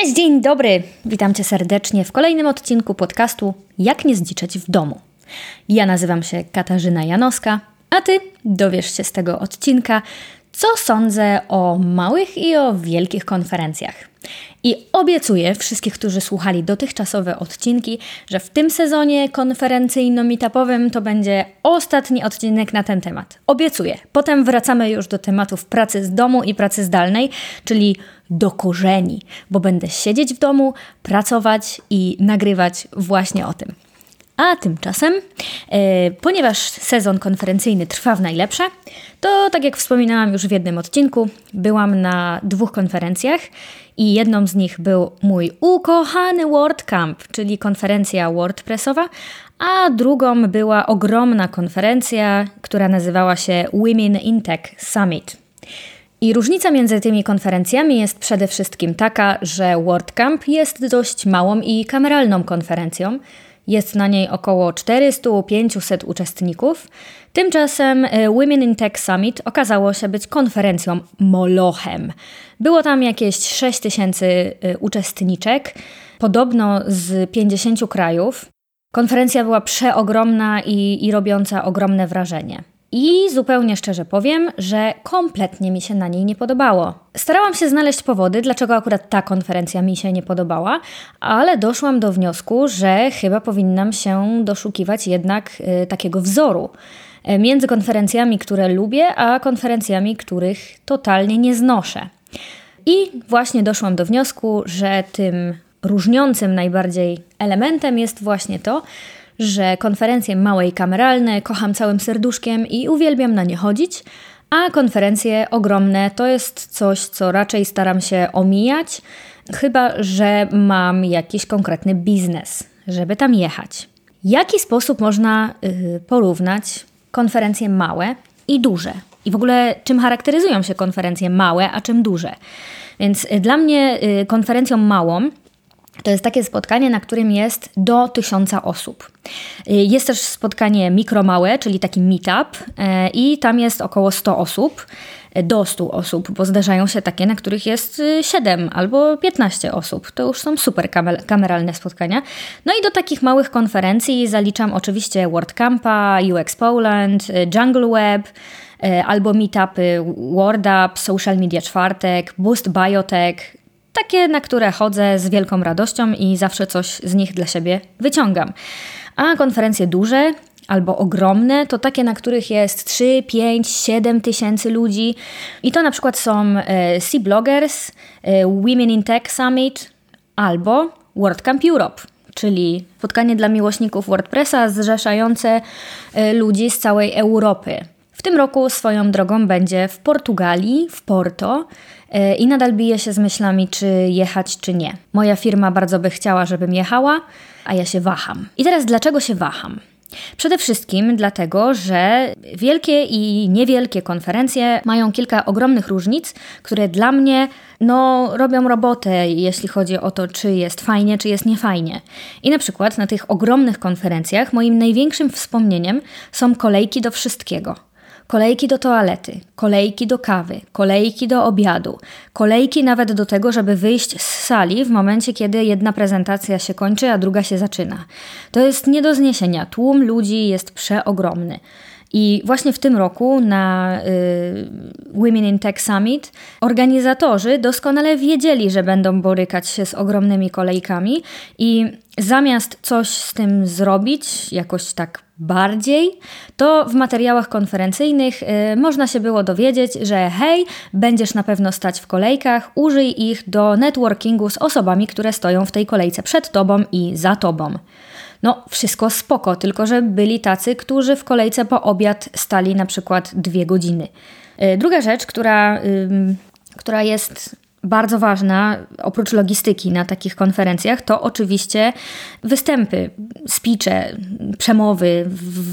Cześć, dzień dobry! Witam Cię serdecznie w kolejnym odcinku podcastu Jak nie zdziczeć w domu. Ja nazywam się Katarzyna Janowska, a Ty dowiesz się z tego odcinka, co sądzę o małych i o wielkich konferencjach. I obiecuję wszystkich, którzy słuchali dotychczasowe odcinki, że w tym sezonie konferencyjno-meetupowym to będzie ostatni odcinek na ten temat. Obiecuję. Potem wracamy już do tematów pracy z domu i pracy zdalnej, czyli do korzeni, bo będę siedzieć w domu, pracować i nagrywać właśnie o tym. A tymczasem, e, ponieważ sezon konferencyjny trwa w najlepsze, to tak jak wspominałam już w jednym odcinku, byłam na dwóch konferencjach i jedną z nich był mój ukochany WordCamp, czyli konferencja WordPressowa, a drugą była ogromna konferencja, która nazywała się Women in Tech Summit. I różnica między tymi konferencjami jest przede wszystkim taka, że WordCamp jest dość małą i kameralną konferencją. Jest na niej około 400-500 uczestników. Tymczasem e, Women in Tech Summit okazało się być konferencją molochem. Było tam jakieś 6 tysięcy e, uczestniczek, podobno z 50 krajów. Konferencja była przeogromna i, i robiąca ogromne wrażenie. I zupełnie szczerze powiem, że kompletnie mi się na niej nie podobało. Starałam się znaleźć powody, dlaczego akurat ta konferencja mi się nie podobała, ale doszłam do wniosku, że chyba powinnam się doszukiwać jednak y, takiego wzoru y, między konferencjami, które lubię, a konferencjami, których totalnie nie znoszę. I właśnie doszłam do wniosku, że tym różniącym najbardziej elementem jest właśnie to, że konferencje małe i kameralne kocham całym serduszkiem i uwielbiam na nie chodzić, a konferencje ogromne to jest coś, co raczej staram się omijać, chyba że mam jakiś konkretny biznes, żeby tam jechać. Jaki sposób można yy, porównać konferencje małe i duże? I w ogóle czym charakteryzują się konferencje małe, a czym duże? Więc y, dla mnie y, konferencją małą to jest takie spotkanie, na którym jest do tysiąca osób. Y, jest też spotkanie mikromałe, czyli taki meetup, y, i tam jest około 100 osób, y, do 100 osób, bo zdarzają się takie, na których jest 7 albo 15 osób. To już są super kameralne spotkania. No i do takich małych konferencji zaliczam oczywiście WordCampa, UX Poland, Jungle Web, albo meetupy WordUp, Social Media Czwartek, Boost Biotech, takie, na które chodzę z wielką radością i zawsze coś z nich dla siebie wyciągam. A konferencje duże albo ogromne to takie, na których jest 3, 5, 7 tysięcy ludzi. I to na przykład są e, Sea Bloggers, e, Women in Tech Summit albo WordCamp Europe czyli spotkanie dla miłośników WordPressa zrzeszające e, ludzi z całej Europy. W tym roku swoją drogą będzie w Portugalii, w Porto i nadal bije się z myślami, czy jechać, czy nie. Moja firma bardzo by chciała, żebym jechała, a ja się waham. I teraz dlaczego się waham? Przede wszystkim dlatego, że wielkie i niewielkie konferencje mają kilka ogromnych różnic, które dla mnie no, robią robotę, jeśli chodzi o to, czy jest fajnie, czy jest niefajnie. I na przykład na tych ogromnych konferencjach moim największym wspomnieniem są kolejki do wszystkiego kolejki do toalety, kolejki do kawy, kolejki do obiadu, kolejki nawet do tego, żeby wyjść z sali w momencie, kiedy jedna prezentacja się kończy, a druga się zaczyna. To jest nie do zniesienia. Tłum ludzi jest przeogromny. I właśnie w tym roku na y, Women in Tech Summit organizatorzy doskonale wiedzieli, że będą borykać się z ogromnymi kolejkami i zamiast coś z tym zrobić, jakoś tak bardziej, to w materiałach konferencyjnych y, można się było dowiedzieć, że hej, będziesz na pewno stać w kolejkach, użyj ich do networkingu z osobami, które stoją w tej kolejce przed tobą i za tobą. No, wszystko spoko, tylko że byli tacy, którzy w kolejce po obiad stali na przykład dwie godziny. Y, druga rzecz, która, która jest bardzo ważna, oprócz logistyki na takich konferencjach, to oczywiście występy, speeche, przemowy,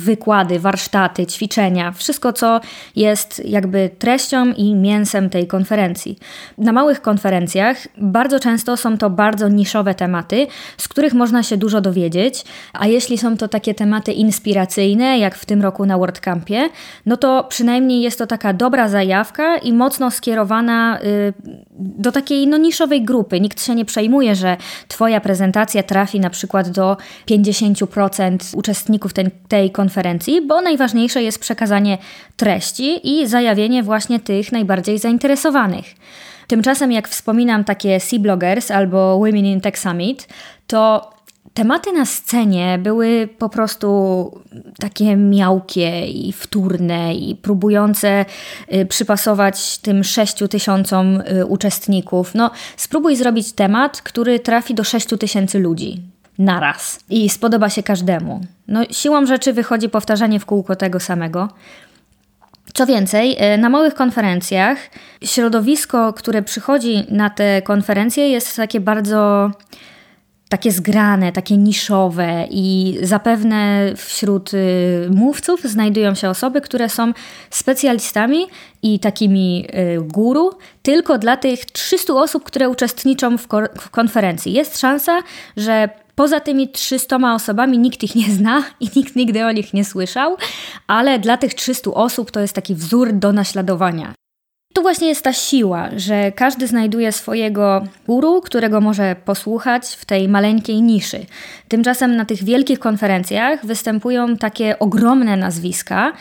wykłady, warsztaty, ćwiczenia, wszystko co jest jakby treścią i mięsem tej konferencji. Na małych konferencjach bardzo często są to bardzo niszowe tematy, z których można się dużo dowiedzieć, a jeśli są to takie tematy inspiracyjne, jak w tym roku na WordCampie, no to przynajmniej jest to taka dobra zajawka i mocno skierowana y, do takiej no, niszowej grupy. Nikt się nie przejmuje, że Twoja prezentacja trafi na przykład do 50% uczestników tej, tej konferencji, bo najważniejsze jest przekazanie treści i zajawienie właśnie tych najbardziej zainteresowanych. Tymczasem, jak wspominam takie Sea Bloggers albo Women in Tech Summit, to Tematy na scenie były po prostu takie miałkie i wtórne i próbujące y, przypasować tym sześciu tysiącom y, uczestników. No, spróbuj zrobić temat, który trafi do sześciu tysięcy ludzi naraz i spodoba się każdemu. No, siłą rzeczy wychodzi powtarzanie w kółko tego samego. Co więcej, y, na małych konferencjach środowisko, które przychodzi na te konferencje, jest takie bardzo takie zgrane, takie niszowe i zapewne wśród y, mówców znajdują się osoby, które są specjalistami i takimi y, guru tylko dla tych 300 osób, które uczestniczą w, w konferencji. Jest szansa, że Poza tymi 300 osobami nikt ich nie zna i nikt nigdy o nich nie słyszał, ale dla tych 300 osób to jest taki wzór do naśladowania. Tu właśnie jest ta siła, że każdy znajduje swojego guru, którego może posłuchać w tej maleńkiej niszy. Tymczasem na tych wielkich konferencjach występują takie ogromne nazwiska,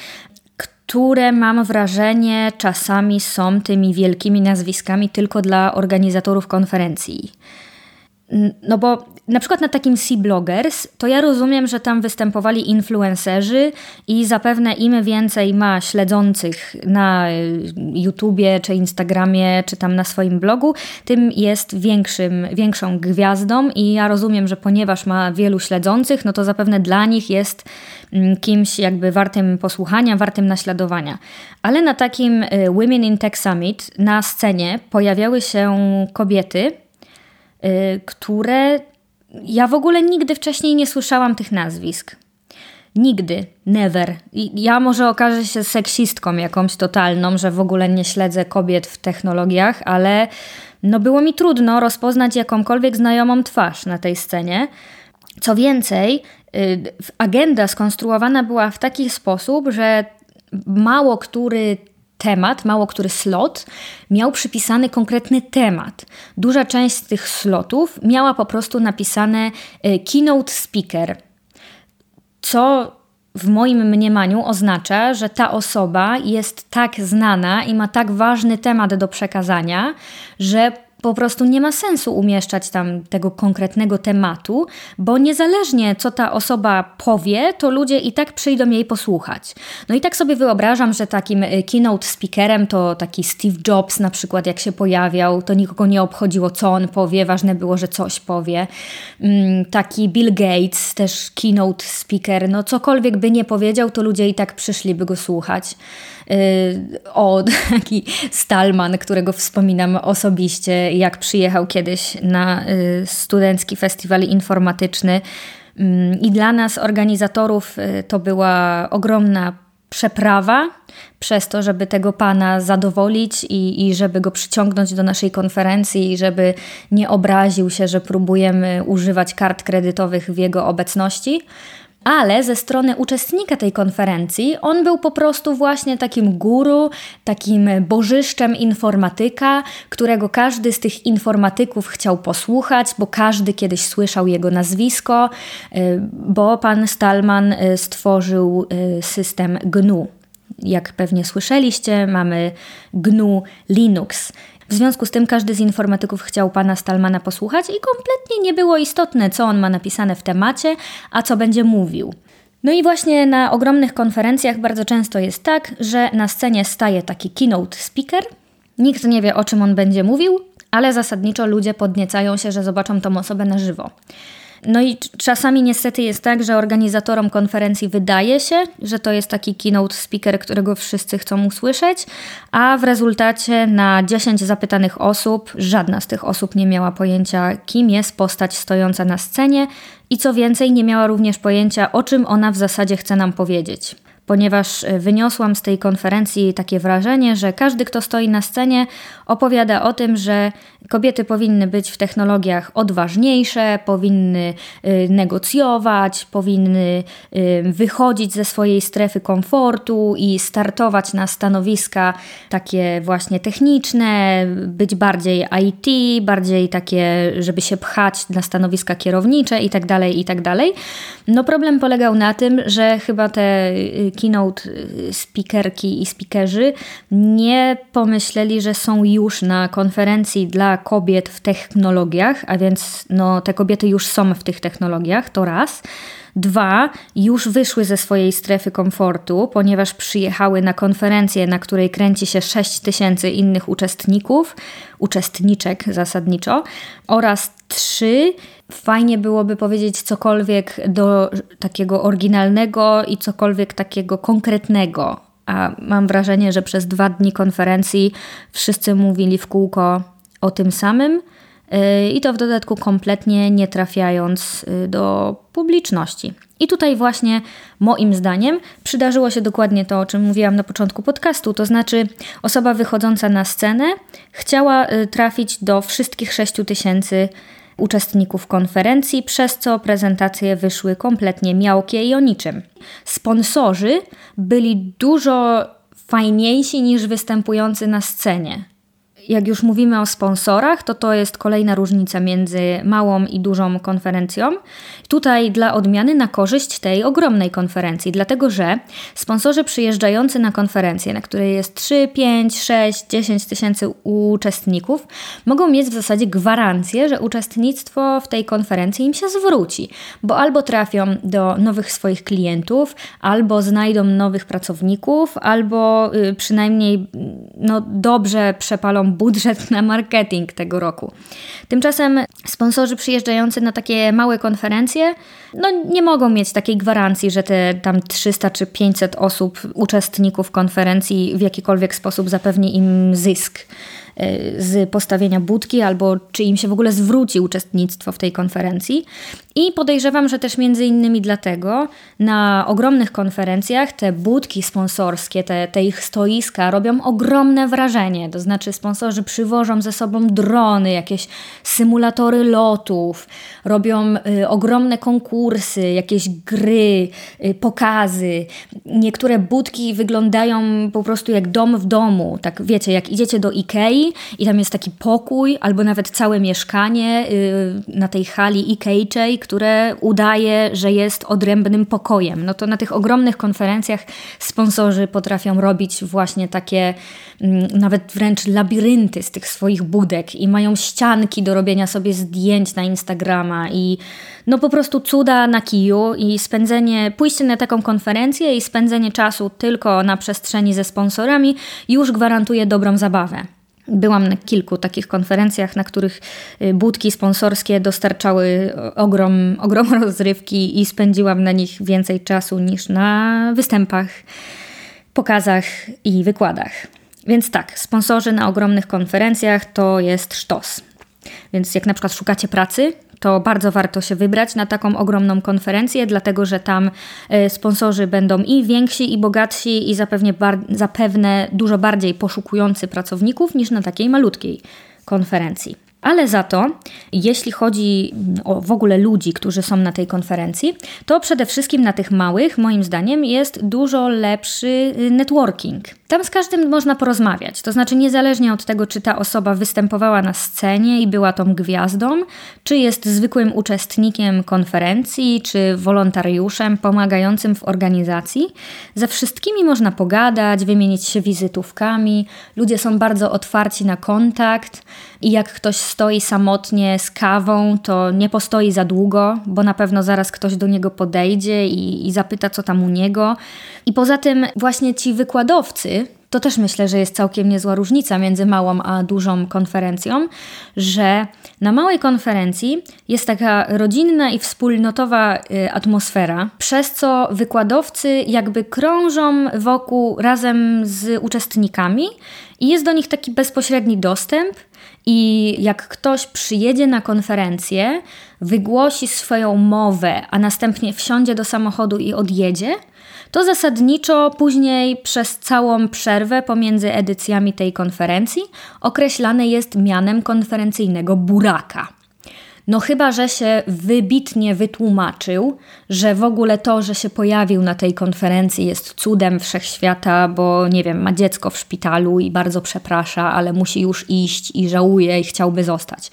które mam wrażenie czasami są tymi wielkimi nazwiskami tylko dla organizatorów konferencji. No bo na przykład na takim Sea Bloggers, to ja rozumiem, że tam występowali influencerzy i zapewne im więcej ma śledzących na y, YouTubie, czy Instagramie, czy tam na swoim blogu, tym jest większym, większą gwiazdą i ja rozumiem, że ponieważ ma wielu śledzących, no to zapewne dla nich jest mm, kimś jakby wartym posłuchania, wartym naśladowania. Ale na takim y, Women in Tech Summit na scenie pojawiały się kobiety, które ja w ogóle nigdy wcześniej nie słyszałam tych nazwisk. Nigdy, never. Ja może okażę się seksistką jakąś totalną, że w ogóle nie śledzę kobiet w technologiach, ale no było mi trudno rozpoznać jakąkolwiek znajomą twarz na tej scenie. Co więcej, y, agenda skonstruowana była w taki sposób, że mało który temat, mało który slot miał przypisany konkretny temat. Duża część z tych slotów miała po prostu napisane e, keynote speaker, co w moim mniemaniu oznacza, że ta osoba jest tak znana i ma tak ważny temat do przekazania, że po prostu nie ma sensu umieszczać tam tego konkretnego tematu, bo niezależnie co ta osoba powie, to ludzie i tak przyjdą jej posłuchać. No i tak sobie wyobrażam, że takim y, keynote speakerem to taki Steve Jobs na przykład jak się pojawiał, to nikogo nie obchodziło co on powie, ważne było, że coś powie. Mm, taki Bill Gates też keynote speaker, no cokolwiek by nie powiedział, to ludzie i tak przyszliby go słuchać. Y, o, taki Stalman, którego wspominam osobiście, jak przyjechał kiedyś na y, studencki festiwal informatyczny. Mm, I dla nas, organizatorów, y, to była ogromna przeprawa przez to, żeby tego pana zadowolić i, i żeby go przyciągnąć do naszej konferencji i żeby nie obraził się, że próbujemy używać kart kredytowych w jego obecności ale ze strony uczestnika tej konferencji on był po prostu właśnie takim guru, takim bożyszczem informatyka, którego każdy z tych informatyków chciał posłuchać, bo każdy kiedyś słyszał jego nazwisko, y, bo pan Stallman y, stworzył y, system GNU. Jak pewnie słyszeliście, mamy GNU Linux. W związku z tym każdy z informatyków chciał pana Stalmana posłuchać i kompletnie nie było istotne, co on ma napisane w temacie, a co będzie mówił. No i właśnie na ogromnych konferencjach bardzo często jest tak, że na scenie staje taki keynote speaker. Nikt nie wie, o czym on będzie mówił, ale zasadniczo ludzie podniecają się, że zobaczą tą osobę na żywo. No i czasami niestety jest tak, że organizatorom konferencji wydaje się, że to jest taki keynote speaker, którego wszyscy chcą usłyszeć, a w rezultacie na 10 zapytanych osób żadna z tych osób nie miała pojęcia, kim jest postać stojąca na scenie i co więcej, nie miała również pojęcia, o czym ona w zasadzie chce nam powiedzieć. Ponieważ e, wyniosłam z tej konferencji takie wrażenie, że każdy, kto stoi na scenie, opowiada o tym, że kobiety powinny być w technologiach odważniejsze, powinny e, negocjować, powinny e, wychodzić ze swojej strefy komfortu i startować na stanowiska takie właśnie techniczne, być bardziej IT, bardziej takie, żeby się pchać na stanowiska kierownicze itd., tak itd. Tak no problem polegał na tym, że chyba te keynote y, speakerki i speakerzy nie pomyśleli, że są już na konferencji dla kobiet w technologiach, a więc no, te kobiety już są w tych technologiach, to raz. Dwa, już wyszły ze swojej strefy komfortu, ponieważ przyjechały na konferencję, na której kręci się 6 tysięcy innych uczestników, uczestniczek zasadniczo. Oraz trzy, fajnie byłoby powiedzieć cokolwiek do takiego oryginalnego i cokolwiek takiego konkretnego. A mam wrażenie, że przez dwa dni konferencji wszyscy mówili w kółko o tym samym i to w dodatku kompletnie nie trafiając y, do publiczności. I tutaj właśnie moim zdaniem przydarzyło się dokładnie to, o czym mówiłam na początku podcastu, to znaczy osoba wychodząca na scenę chciała y, trafić do wszystkich 6 tysięcy uczestników konferencji, przez co prezentacje wyszły kompletnie miałkie i o niczym. Sponsorzy byli dużo fajniejsi niż występujący na scenie jak już mówimy o sponsorach, to to jest kolejna różnica między małą i dużą konferencją. Tutaj dla odmiany na korzyść tej ogromnej konferencji, dlatego że sponsorzy przyjeżdżający na konferencję, na której jest 3, 5, 6, 10 tysięcy uczestników, mogą mieć w zasadzie gwarancję, że uczestnictwo w tej konferencji im się zwróci, bo albo trafią do nowych swoich klientów, albo znajdą nowych pracowników, albo y, przynajmniej no, dobrze przepalą budżet na marketing tego roku. Tymczasem sponsorzy przyjeżdżający na takie małe konferencje no, nie mogą mieć takiej gwarancji, że te tam 300 czy 500 osób, uczestników konferencji w jakikolwiek sposób zapewni im zysk. Y, z postawienia budki, albo czy im się w ogóle zwróci uczestnictwo w tej konferencji. I podejrzewam, że też między innymi dlatego na ogromnych konferencjach te budki sponsorskie, te, te ich stoiska robią ogromne wrażenie. To znaczy sponsorzy przywożą ze sobą drony, jakieś symulatory lotów, robią y, ogromne konkursy, jakieś gry, y, pokazy. Niektóre budki wyglądają po prostu jak dom w domu. Tak wiecie, jak idziecie do Ikei i tam jest taki pokój, albo nawet całe mieszkanie y, na tej hali Ikejczej, które udaje, że jest odrębnym pokojem. No to na tych ogromnych konferencjach sponsorzy potrafią robić właśnie takie mm, nawet wręcz labirynty z tych swoich budek i mają ścianki do robienia sobie zdjęć na Instagrama i no po prostu cuda na kiju i spędzenie, pójście na taką konferencję i spędzenie czasu tylko na przestrzeni ze sponsorami już gwarantuje dobrą zabawę. Byłam na kilku takich konferencjach, na których y, budki sponsorskie dostarczały ogrom, ogrom rozrywki i spędziłam na nich więcej czasu niż na występach, pokazach i wykładach. Więc tak, sponsorzy na ogromnych konferencjach to jest sztos. Więc jak na przykład szukacie pracy, to bardzo warto się wybrać na taką ogromną konferencję, dlatego że tam e, sponsorzy będą i więksi, i bogatsi, i zapewne, zapewne dużo bardziej poszukujący pracowników niż na takiej malutkiej konferencji. Ale za to, jeśli chodzi o w ogóle ludzi, którzy są na tej konferencji, to przede wszystkim na tych małych, moim zdaniem, jest dużo lepszy y, networking. Tam z każdym można porozmawiać. To znaczy, niezależnie od tego, czy ta osoba występowała na scenie i była tą gwiazdą, czy jest zwykłym uczestnikiem konferencji, czy wolontariuszem pomagającym w organizacji, ze wszystkimi można pogadać, wymienić się wizytówkami. Ludzie są bardzo otwarci na kontakt i jak ktoś stoi samotnie z kawą, to nie postoi za długo, bo na pewno zaraz ktoś do niego podejdzie i, i zapyta, co tam u niego. I poza tym, właśnie ci wykładowcy, to też myślę, że jest całkiem niezła różnica między małą a dużą konferencją, że na małej konferencji jest taka rodzinna i wspólnotowa y, atmosfera, przez co wykładowcy jakby krążą wokół razem z uczestnikami i jest do nich taki bezpośredni dostęp. I jak ktoś przyjedzie na konferencję, wygłosi swoją mowę, a następnie wsiądzie do samochodu i odjedzie, to zasadniczo później przez całą przerwę pomiędzy edycjami tej konferencji określane jest mianem konferencyjnego buraka. No chyba, że się wybitnie wytłumaczył, że w ogóle to, że się pojawił na tej konferencji jest cudem wszechświata, bo nie wiem, ma dziecko w szpitalu i bardzo przeprasza, ale musi już iść i żałuje i chciałby zostać.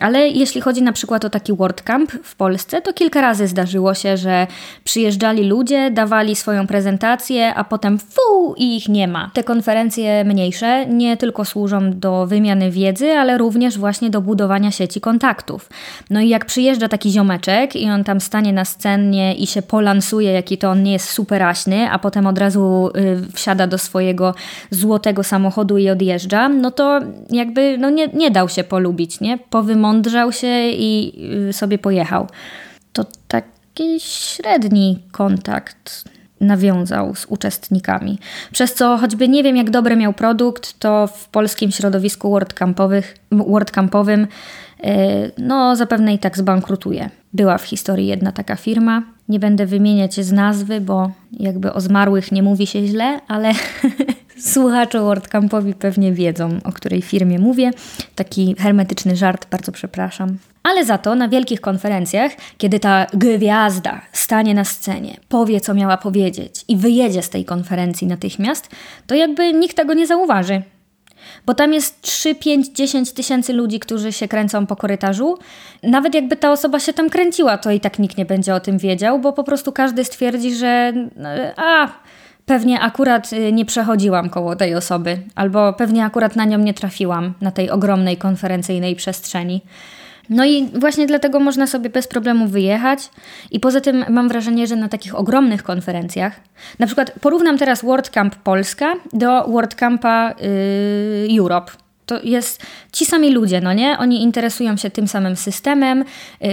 Ale jeśli chodzi na przykład o taki WordCamp w Polsce, to kilka razy zdarzyło się, że przyjeżdżali ludzie, dawali swoją prezentację, a potem fu i ich nie ma. Te konferencje mniejsze nie tylko służą do wymiany wiedzy, ale również właśnie do budowania sieci kontaktów. No i jak przyjeżdża taki ziomeczek i on tam stanie na scenie i się polansuje, jaki to on nie jest superaśny, a potem od razu y, wsiada do swojego złotego samochodu i odjeżdża, no to jakby no nie, nie dał się polubić, nie? Powymądrzał się i y, sobie pojechał. To taki średni kontakt nawiązał z uczestnikami. Przez co choćby nie wiem, jak dobry miał produkt, to w polskim środowisku WordCampowym no zapewne i tak zbankrutuje. Była w historii jedna taka firma. Nie będę wymieniać z nazwy, bo jakby o zmarłych nie mówi się źle, ale słuchacze WordCampowi pewnie wiedzą, o której firmie mówię. Taki hermetyczny żart, bardzo przepraszam. Ale za to na wielkich konferencjach, kiedy ta gwiazda stanie na scenie, powie, co miała powiedzieć i wyjedzie z tej konferencji natychmiast, to jakby nikt tego nie zauważy. Bo tam jest 3, 5, 10 tysięcy ludzi, którzy się kręcą po korytarzu. Nawet jakby ta osoba się tam kręciła, to i tak nikt nie będzie o tym wiedział, bo po prostu każdy stwierdzi, że a, pewnie akurat y, nie przechodziłam koło tej osoby, albo pewnie akurat na nią nie trafiłam na tej ogromnej konferencyjnej przestrzeni. No i właśnie dlatego można sobie bez problemu wyjechać. I poza tym mam wrażenie, że na takich ogromnych konferencjach, na przykład porównam teraz WordCamp Polska do WordCampa yy, Europe. To jest ci sami ludzie, no nie? Oni interesują się tym samym systemem, yy,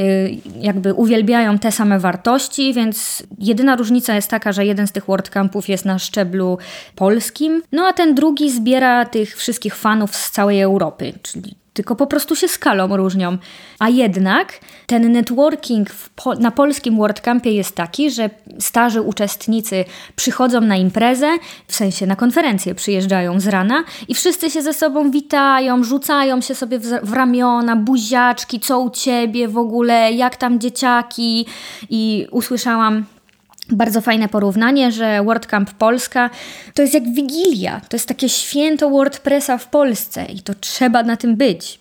jakby uwielbiają te same wartości, więc jedyna różnica jest taka, że jeden z tych WordCampów jest na szczeblu polskim, no a ten drugi zbiera tych wszystkich fanów z całej Europy, czyli tylko po prostu się skalą różnią. A jednak ten networking po, na polskim WordCampie jest taki, że starzy uczestnicy przychodzą na imprezę, w sensie na konferencję przyjeżdżają z rana i wszyscy się ze sobą witają, rzucają się sobie w, w ramiona, buziaczki, co u ciebie w ogóle, jak tam dzieciaki. I usłyszałam bardzo fajne porównanie, że WordCamp Polska to jest jak Wigilia, to jest takie święto WordPressa w Polsce i to trzeba na tym być.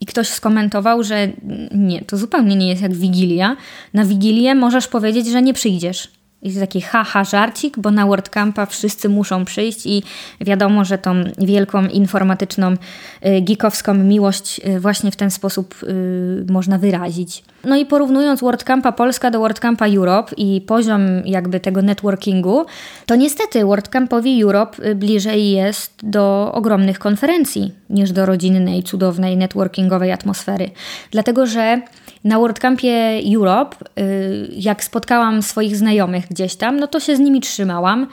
I ktoś skomentował, że nie, to zupełnie nie jest jak Wigilia. Na Wigilię możesz powiedzieć, że nie przyjdziesz. To taki haha żarcik, bo na WordCampa wszyscy muszą przyjść i wiadomo, że tą wielką informatyczną, y, geekowską miłość y, właśnie w ten sposób y, można wyrazić. No i porównując WordCampa Polska do WordCampa Europe i poziom jakby tego networkingu, to niestety WordCampowi Europe bliżej jest do ogromnych konferencji niż do rodzinnej, cudownej, networkingowej atmosfery. Dlatego, że na WordCampie Europe, jak spotkałam swoich znajomych gdzieś tam, no to się z nimi trzymałam.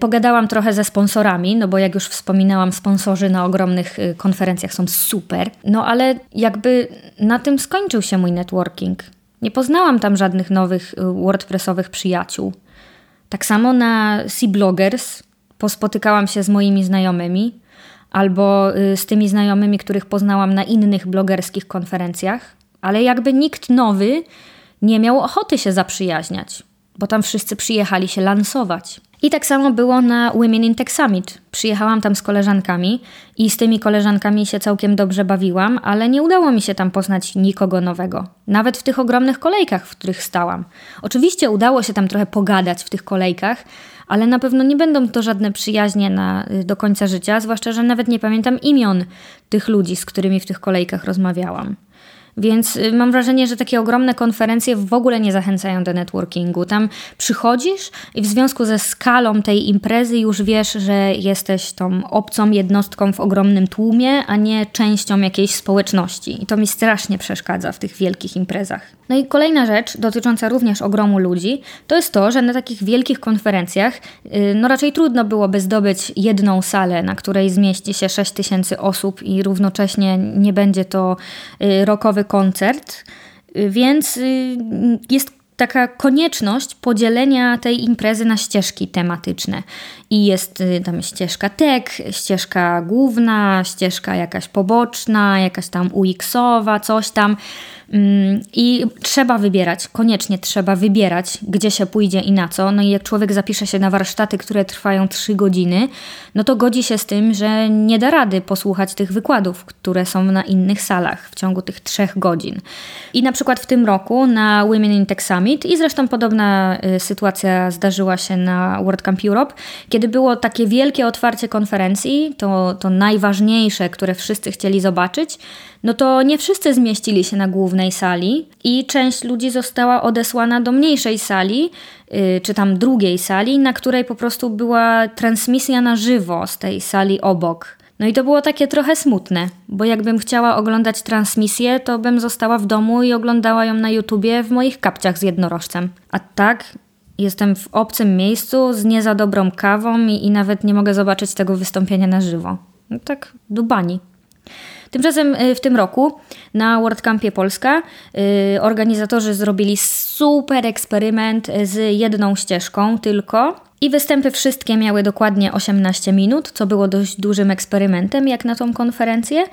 Pogadałam trochę ze sponsorami, no bo jak już wspominałam, sponsorzy na ogromnych konferencjach są super. No ale jakby na tym skończył się mój networking nie poznałam tam żadnych nowych y, WordPressowych przyjaciół. Tak samo na Sea Bloggers pospotykałam się z moimi znajomymi albo y, z tymi znajomymi, których poznałam na innych blogerskich konferencjach, ale jakby nikt nowy nie miał ochoty się zaprzyjaźniać, bo tam wszyscy przyjechali się lansować. I tak samo było na Women in Tech Summit. Przyjechałam tam z koleżankami i z tymi koleżankami się całkiem dobrze bawiłam, ale nie udało mi się tam poznać nikogo nowego. Nawet w tych ogromnych kolejkach, w których stałam. Oczywiście udało się tam trochę pogadać w tych kolejkach, ale na pewno nie będą to żadne przyjaźnie na, y, do końca życia, zwłaszcza, że nawet nie pamiętam imion tych ludzi, z którymi w tych kolejkach rozmawiałam. Więc y, mam wrażenie, że takie ogromne konferencje w ogóle nie zachęcają do networkingu. Tam przychodzisz i w związku ze skalą tej imprezy już wiesz, że jesteś tą obcą jednostką w ogromnym tłumie, a nie częścią jakiejś społeczności. I to mi strasznie przeszkadza w tych wielkich imprezach. No i kolejna rzecz, dotycząca również ogromu ludzi, to jest to, że na takich wielkich konferencjach y, no raczej trudno byłoby zdobyć jedną salę, na której zmieści się 6 tysięcy osób i równocześnie nie będzie to y, koncert, y, więc jest taka konieczność podzielenia tej imprezy na ścieżki tematyczne. I jest tam ścieżka tech, ścieżka główna, ścieżka jakaś poboczna, jakaś tam UX-owa, coś tam. Mm, I trzeba wybierać, koniecznie trzeba wybierać, gdzie się pójdzie i na co. No i jak człowiek zapisze się na warsztaty, które trwają 3 godziny, no to godzi się z tym, że nie da rady posłuchać tych wykładów, które są na innych salach w ciągu tych 3 godzin. I na przykład w tym roku na Women in Tech Summit, i zresztą podobna y, sytuacja zdarzyła się na WordCamp Europe, kiedy było takie wielkie otwarcie konferencji, to, to najważniejsze, które wszyscy chcieli zobaczyć, no to nie wszyscy zmieścili się na sali i część ludzi została odesłana do mniejszej sali, yy, czy tam drugiej sali, na której po prostu była transmisja na żywo z tej sali obok. No i to było takie trochę smutne, bo jakbym chciała oglądać transmisję, to bym została w domu i oglądała ją na YouTubie w moich kapciach z jednorożcem. A tak, jestem w obcym miejscu z nie za dobrą kawą i, i nawet nie mogę zobaczyć tego wystąpienia na żywo. No tak, dubani. Tymczasem y, w tym roku na WordCampie Polska y, organizatorzy zrobili super eksperyment z jedną ścieżką tylko i występy wszystkie miały dokładnie 18 minut, co było dość dużym eksperymentem jak na tą konferencję.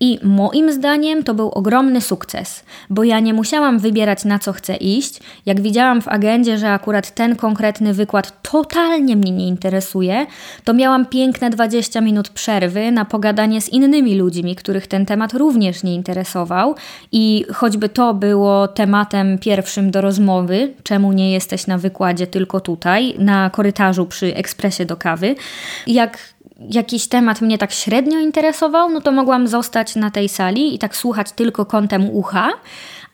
I moim zdaniem to był ogromny sukces, bo ja nie musiałam wybierać na co chcę iść. Jak widziałam w agendzie, że akurat ten konkretny wykład totalnie mnie nie interesuje, to miałam piękne 20 minut przerwy na pogadanie z innymi ludźmi, których ten temat również nie interesował. I choćby to było tematem pierwszym do rozmowy, czemu nie jesteś na wykładzie tylko tutaj, na korytarzu korytarzu przy ekspresie do kawy. Jak jakiś temat mnie tak średnio interesował, no to mogłam zostać na tej sali i tak słuchać tylko kątem ucha,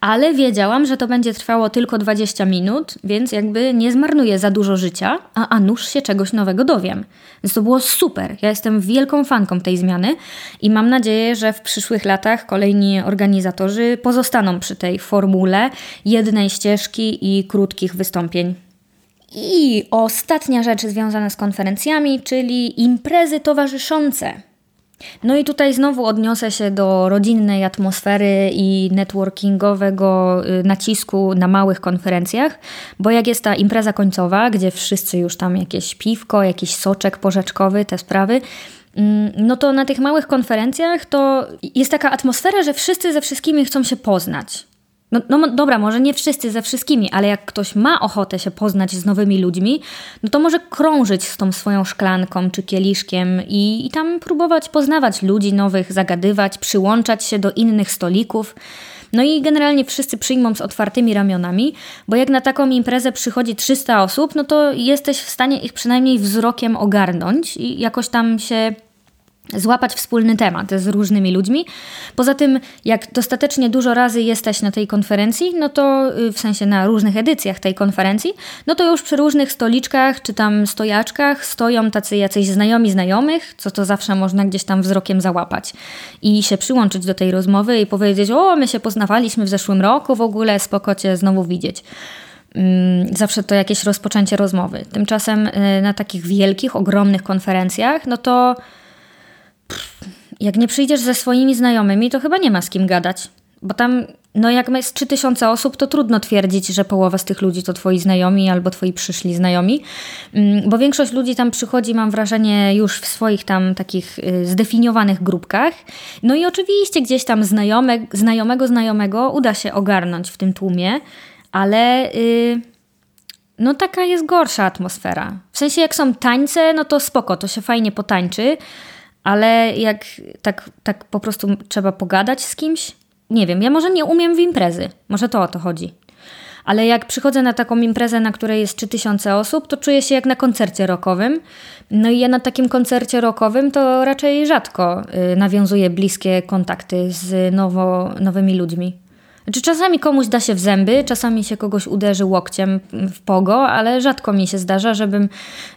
ale wiedziałam, że to będzie trwało tylko 20 minut, więc jakby nie zmarnuję za dużo życia, a, a nuż się czegoś nowego dowiem. Więc to było super. Ja jestem wielką fanką tej zmiany i mam nadzieję, że w przyszłych latach kolejni organizatorzy pozostaną przy tej formule jednej ścieżki i krótkich wystąpień. I ostatnia rzecz związana z konferencjami, czyli imprezy towarzyszące. No i tutaj znowu odniosę się do rodzinnej atmosfery i networkingowego y, nacisku na małych konferencjach, bo jak jest ta impreza końcowa, gdzie wszyscy już tam jakieś piwko, jakiś soczek porzeczkowy, te sprawy, mm, no to na tych małych konferencjach to jest taka atmosfera, że wszyscy ze wszystkimi chcą się poznać. No, no dobra, może nie wszyscy ze wszystkimi, ale jak ktoś ma ochotę się poznać z nowymi ludźmi, no to może krążyć z tą swoją szklanką czy kieliszkiem i, i tam próbować poznawać ludzi nowych, zagadywać, przyłączać się do innych stolików. No i generalnie wszyscy przyjmą z otwartymi ramionami, bo jak na taką imprezę przychodzi 300 osób, no to jesteś w stanie ich przynajmniej wzrokiem ogarnąć i jakoś tam się złapać wspólny temat z różnymi ludźmi. Poza tym, jak dostatecznie dużo razy jesteś na tej konferencji, no to y, w sensie na różnych edycjach tej konferencji, no to już przy różnych stoliczkach czy tam stojaczkach stoją tacy jacyś znajomi znajomych, co to zawsze można gdzieś tam wzrokiem załapać i się przyłączyć do tej rozmowy i powiedzieć: O, my się poznawaliśmy w zeszłym roku, w ogóle spoko cię znowu widzieć mm, zawsze to jakieś rozpoczęcie rozmowy. Tymczasem y, na takich wielkich, ogromnych konferencjach, no to jak nie przyjdziesz ze swoimi znajomymi, to chyba nie ma z kim gadać. Bo tam, no jak jest 3000 osób, to trudno twierdzić, że połowa z tych ludzi to twoi znajomi albo twoi przyszli znajomi. Mm, bo większość ludzi tam przychodzi, mam wrażenie, już w swoich tam takich y, zdefiniowanych grupkach. No i oczywiście gdzieś tam znajome, znajomego znajomego uda się ogarnąć w tym tłumie, ale... Yy, no taka jest gorsza atmosfera. W sensie jak są tańce, no to spoko, to się fajnie potańczy, ale jak tak, tak po prostu trzeba pogadać z kimś, nie wiem, ja może nie umiem w imprezy, może to o to chodzi. Ale jak przychodzę na taką imprezę, na której jest 3000 osób, to czuję się jak na koncercie rockowym. No i ja na takim koncercie rockowym to raczej rzadko y, nawiązuję bliskie kontakty z nowo, nowymi ludźmi. Czy czasami komuś da się w zęby, czasami się kogoś uderzy łokciem w pogo, ale rzadko mi się zdarza, żebym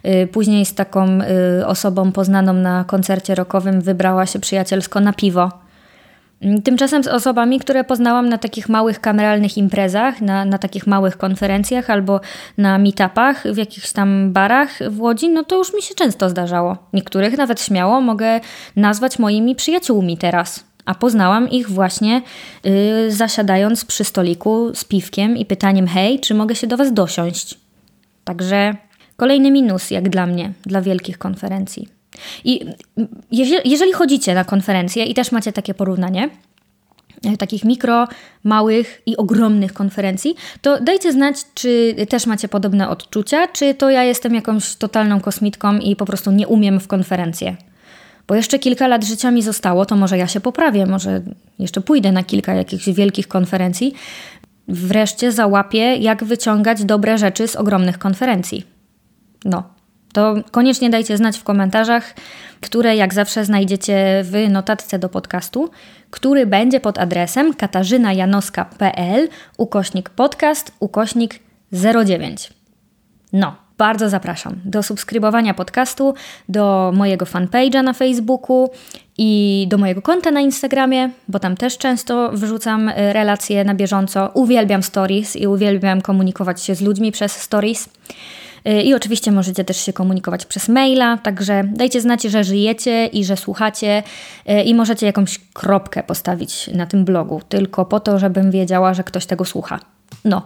y, później z taką y, osobą poznaną na koncercie rockowym wybrała się przyjacielsko na piwo. Tymczasem z osobami, które poznałam na takich małych kameralnych imprezach, na, na takich małych konferencjach albo na meetupach w jakichś tam barach w Łodzi, no to już mi się często zdarzało. Niektórych nawet śmiało mogę nazwać moimi przyjaciółmi teraz. A poznałam ich właśnie yy, zasiadając przy stoliku z piwkiem i pytaniem: Hej, czy mogę się do Was dosiąść? Także kolejny minus, jak dla mnie, dla wielkich konferencji. I jeżeli chodzicie na konferencje i też macie takie porównanie, e, takich mikro, małych i ogromnych konferencji, to dajcie znać, czy też macie podobne odczucia, czy to ja jestem jakąś totalną kosmitką i po prostu nie umiem w konferencje. Bo jeszcze kilka lat życia mi zostało, to może ja się poprawię, może jeszcze pójdę na kilka jakichś wielkich konferencji. Wreszcie załapię, jak wyciągać dobre rzeczy z ogromnych konferencji. No, to koniecznie dajcie znać w komentarzach, które jak zawsze znajdziecie w notatce do podcastu, który będzie pod adresem katarzynajanoska.pl ukośnik podcast ukośnik 09. No, bardzo zapraszam do subskrybowania podcastu, do mojego fanpage'a na Facebooku i do mojego konta na Instagramie, bo tam też często wrzucam e, relacje na bieżąco. Uwielbiam stories i uwielbiam komunikować się z ludźmi przez stories. E, I oczywiście możecie też się komunikować przez maila, także dajcie znać, że żyjecie i że słuchacie e, i możecie jakąś kropkę postawić na tym blogu, tylko po to, żebym wiedziała, że ktoś tego słucha. No,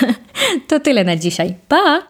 to tyle na dzisiaj. Pa!